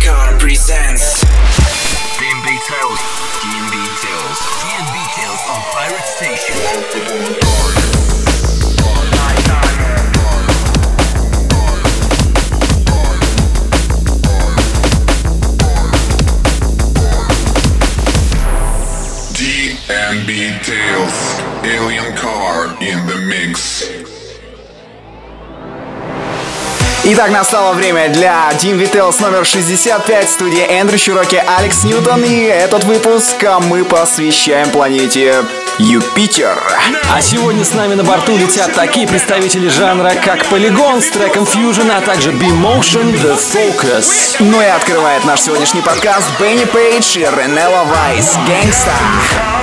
Car presents DNB Tales. DNB Tales. DNB Tales on Pirate Station. Итак, настало время для Team Vitals номер 65 в студии Эндрю Чуроки, Алекс Ньютон и этот выпуск мы посвящаем планете Юпитер. А сегодня с нами на борту летят такие представители жанра, как Polygon с треком Fusion, а также B-Motion The Focus. Ну и открывает наш сегодняшний подкаст Бенни Пейдж и Ренелла Вайс «Гэнгста».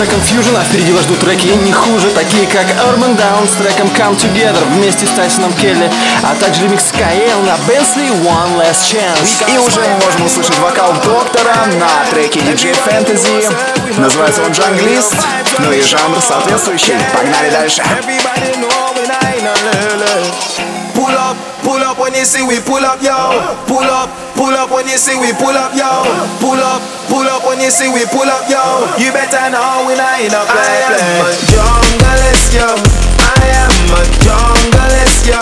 Треком Fusion, а впереди вас ждут треки не хуже, такие как Urban Down с треком Come Together вместе с Тайсоном Келли, а также ремикс Каэл на Bensley One Last Chance. И уже мы можем услышать вокал доктора на треке DJ Fantasy. Называется он Джанглист. Ну и жанр соответствующий. Погнали дальше. Pull up when you see we pull up, yo. Pull up, pull up when you see we pull up, yo. Pull up, pull up when you see we pull up, yo. You better know we not in a play, play. I am a junglist, yo. I am a junglist, yo.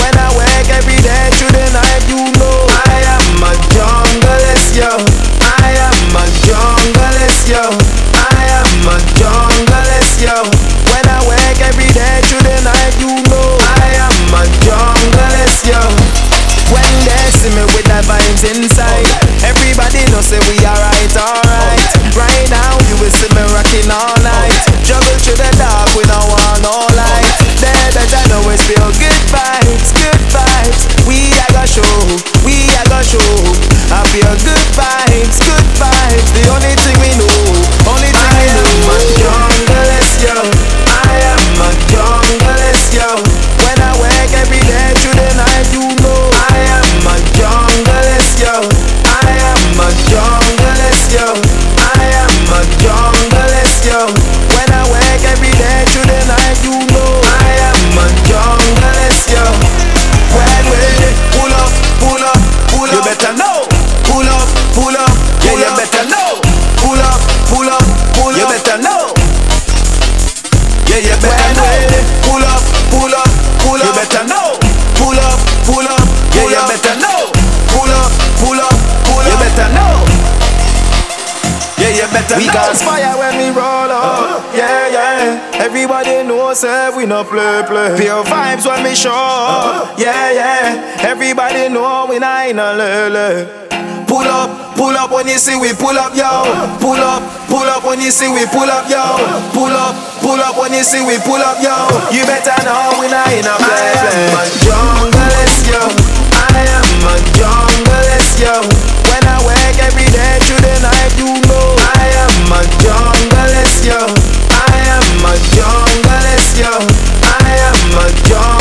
When I wake every day through the night, you know I am a junglist, yo. I am a junglist, yo. When they see me with the vibes inside, everybody know say we alright, alright. Right now you will see me rocking all night. Juggle through the dark, we don't want no light. They better know it's feel good vibes, good vibes. We are gonna show, we are gonna show. I feel good vibes, good vibes. The only thing we know, only thing we know. I am a junglist, yo. I am a junglist, yo. When I wake every day night, you know I am a junglist, yo. I am a junglist, yo. I am a junglist, yo. When I wake every day through the night, you know I am a junglist, yo. When we pull up, pull up, pull up, you better know. Pull up, pull up, yeah, you better know. Pull up, pull up, pull up, you better know. We got fire when we roll up. Uh-huh. Yeah, yeah. Everybody knows that we no play, play. Pure vibes when we show up. Uh-huh. Yeah, yeah. Everybody know we not in a lele. Pull up, pull up when you see we pull up, yo. Uh-huh. Pull up, pull up when you see we pull up, yo. Pull up, pull up when you see we pull up, yo. You better know we not in a play, play. I am a junglist, yo. I am a junglist, yo. Wake every day through the night, you know I am a junglist, yo. I am a junglist, yo. I am a junglist,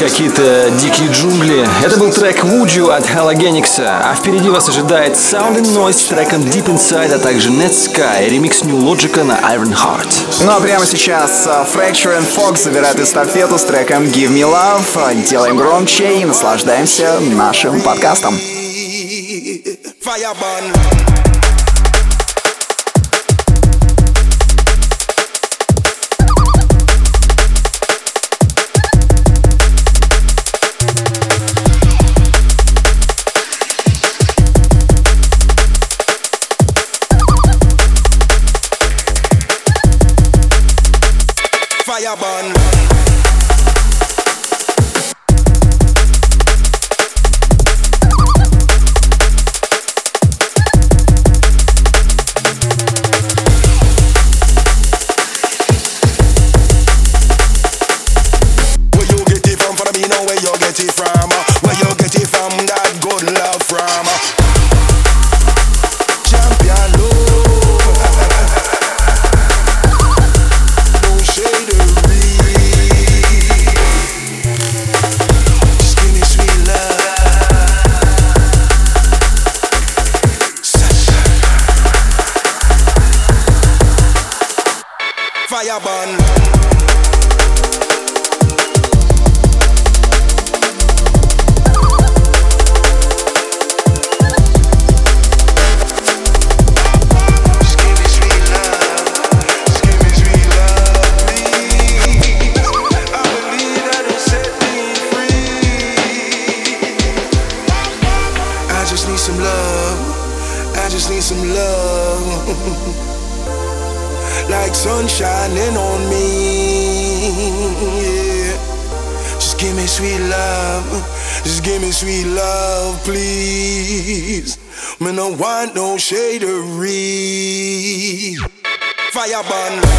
какие-то дикие джунгли. Это был трек Would You от Halogenix, а впереди вас ожидает Sound and Noise с треком Deep Inside, а также Net Sky, ремикс New Logic на Iron Heart. Ну а прямо сейчас а, Fracture and Fox забирают эстафету с треком Give Me Love. Делаем громче и наслаждаемся нашим подкастом. Fire Fire burn. Me sweet love, please. Me no want no shadery. Fire burn.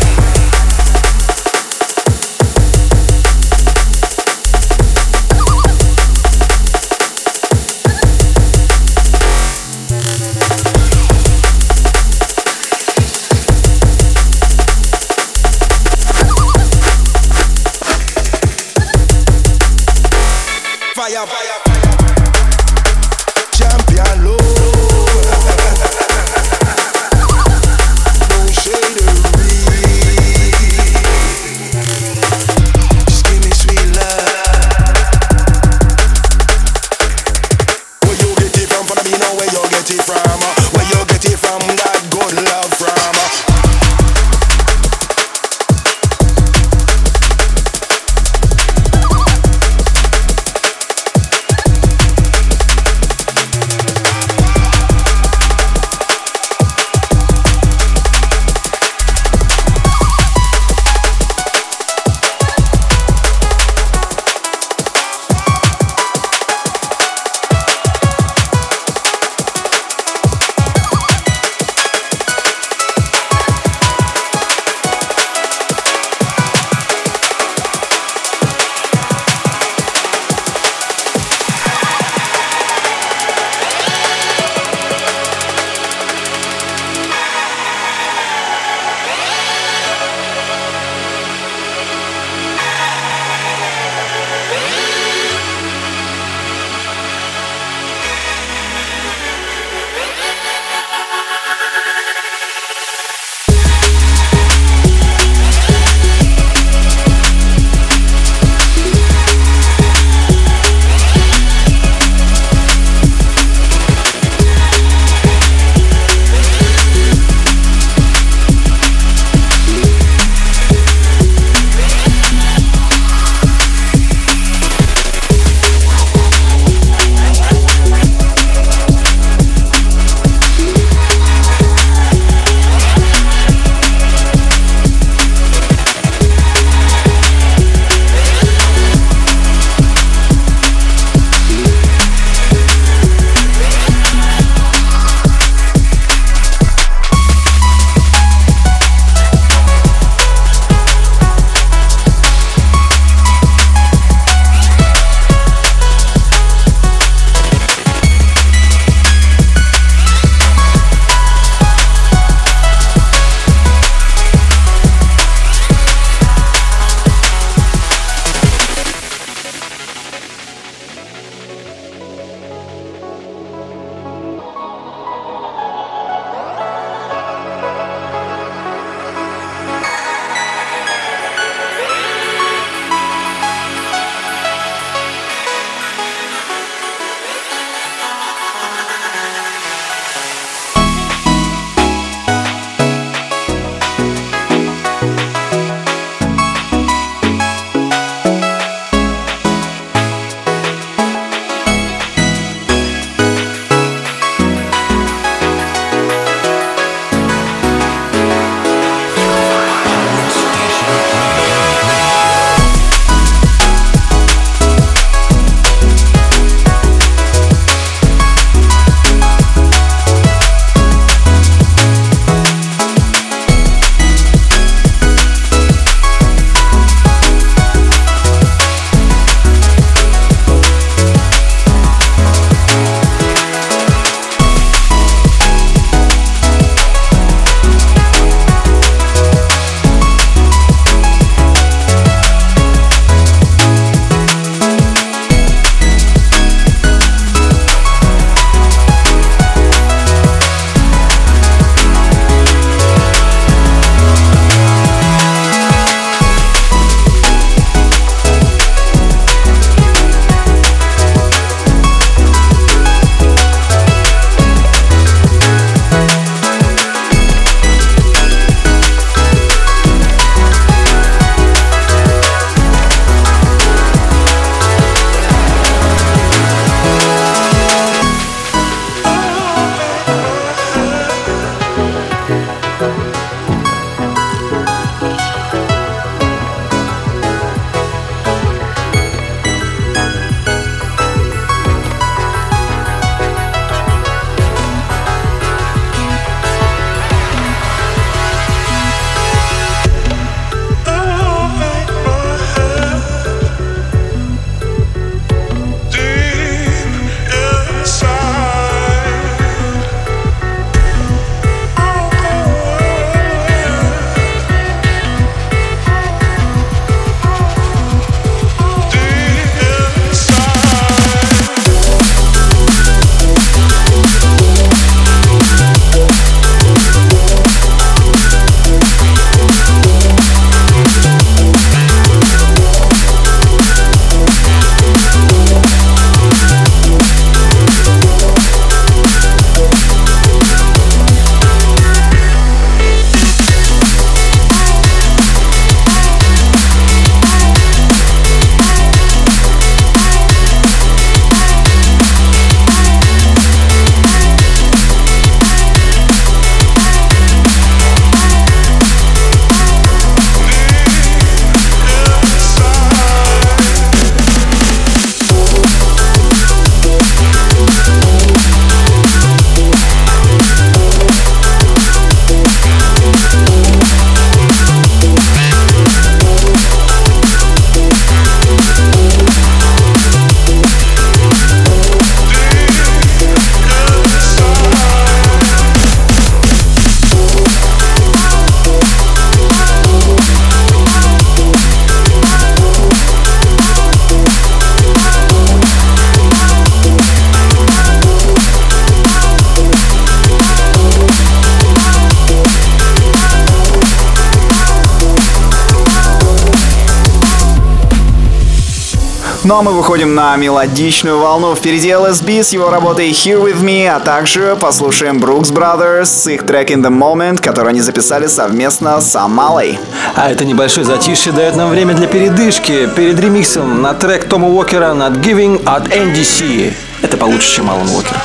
Ну а мы выходим на мелодичную волну. Впереди LSB с его работой Here With Me, а также послушаем Brooks Brothers с их трек In The Moment, который они записали совместно с Амалой. А это небольшое затишье дает нам время для передышки перед ремиксом на трек Тома Уокера над Giving от NDC. Это получше, чем Алан Уокер.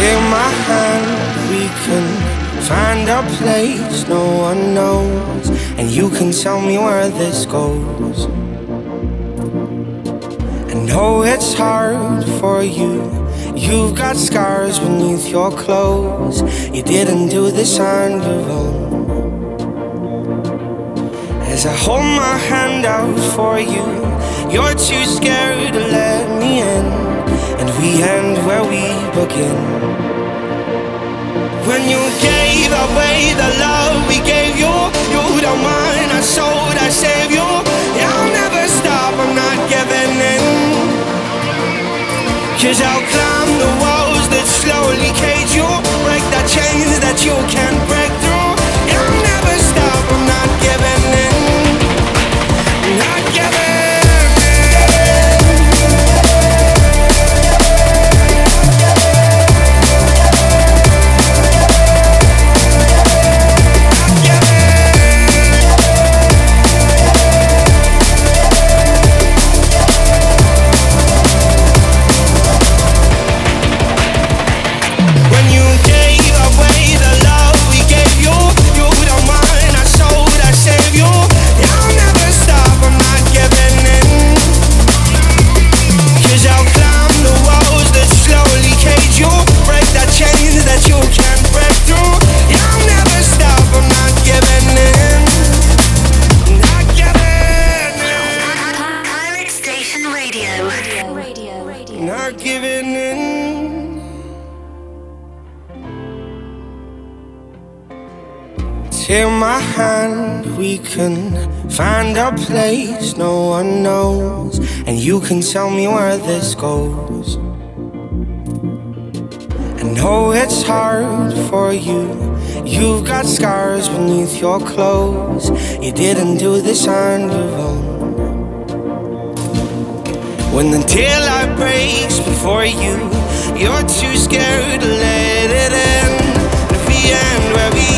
Take my hand, we can find a place no one knows, and you can tell me where this goes. I know it's hard for you. You've got scars beneath your clothes. You didn't do this on your own. As I hold my hand out for you, you're too scared to let me in, and we end where we begin. When you gave away the love we gave you, don't mind, I sold, I save you. Yeah, I'll never stop, I'm not giving in. Cause I'll climb the walls that slowly cage you, break the chains that you can't break through. Yeah, I'll never stop, I'm not giving in. Hand, we can find a place no one knows, and you can tell me where this goes. I know it's hard for you. You've got scars beneath your clothes. You didn't do this on your own. When the daylight breaks before you, you're too scared to let it in. We end where we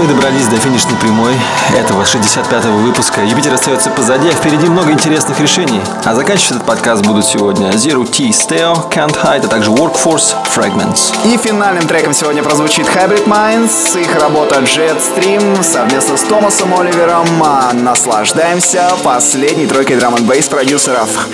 мы добрались до финишной прямой этого 65-го выпуска. Юпитер остается позади, а впереди много интересных решений. А заканчивать этот подкаст будут сегодня Zero T Steo, Can't Hide, а также Workforce Fragments. И финальным треком сегодня прозвучит Hybrid Minds, их работа Jetstream совместно с Томасом Оливером. А Наслаждаемся последней тройкой драм н бейс продюсеров.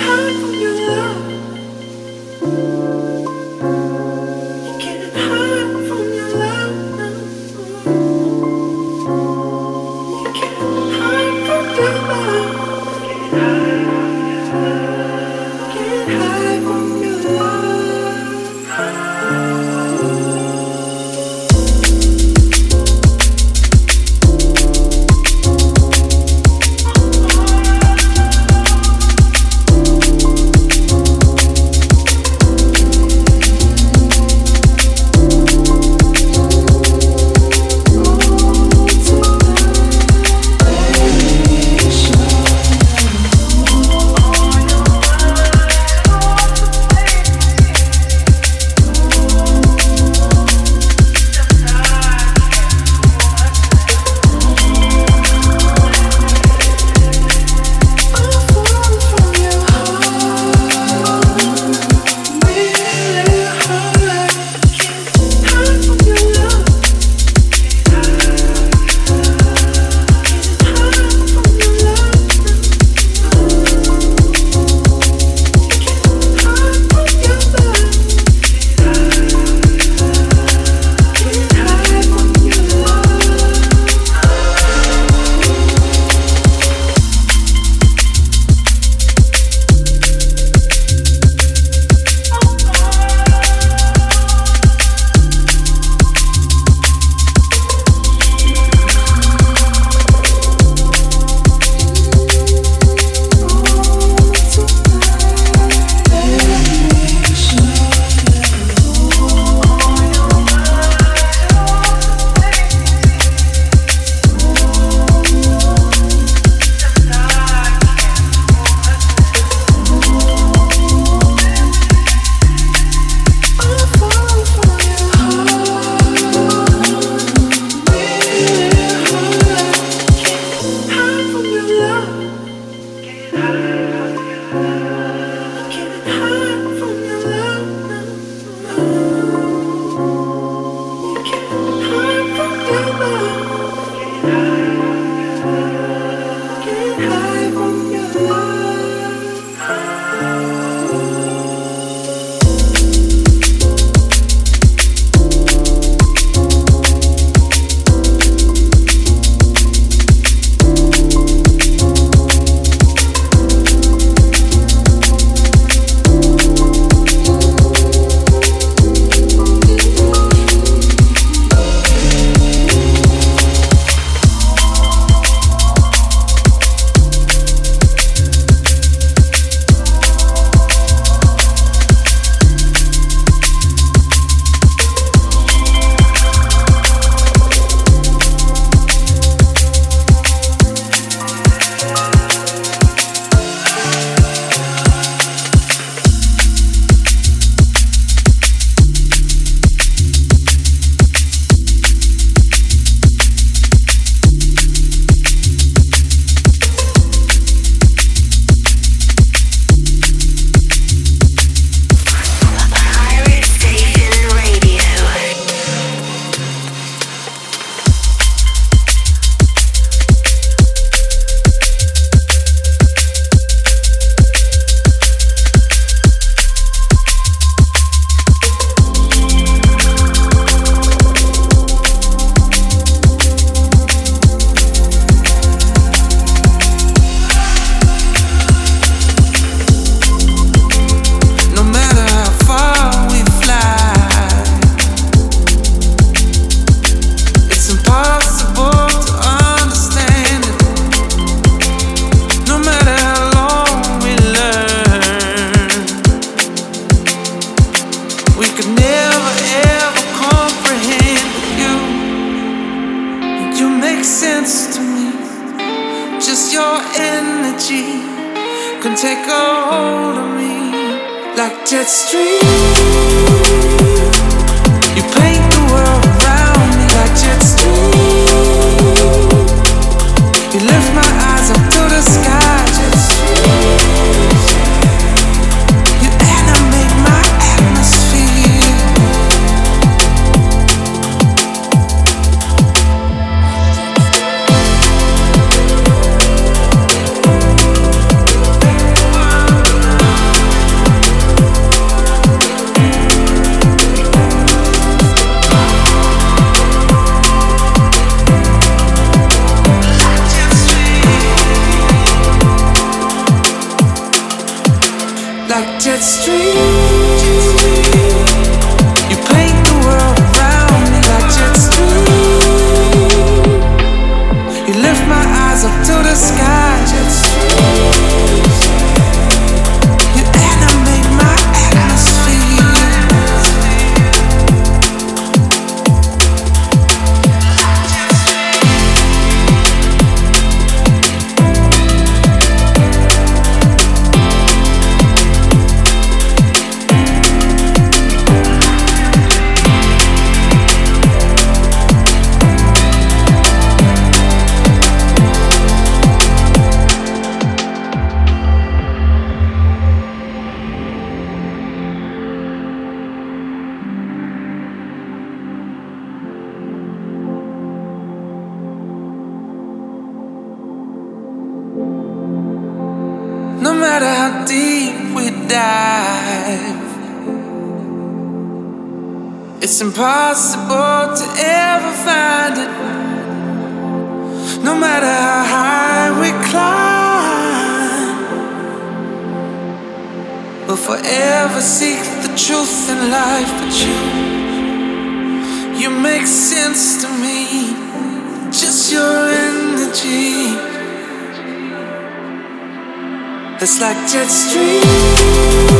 It's like jet stream.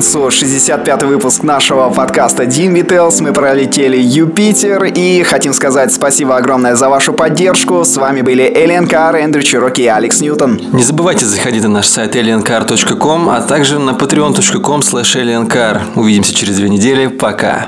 Концу 65-й выпуск нашего подкаста Дин Вителс. Мы пролетели Юпитер и хотим сказать спасибо огромное за вашу поддержку. С вами были Элен Кар, Эндрю Чироки и Алекс Ньютон. Не забывайте заходить на наш сайт aliencar.com, а также на patreon.com slash. Увидимся через две недели. Пока.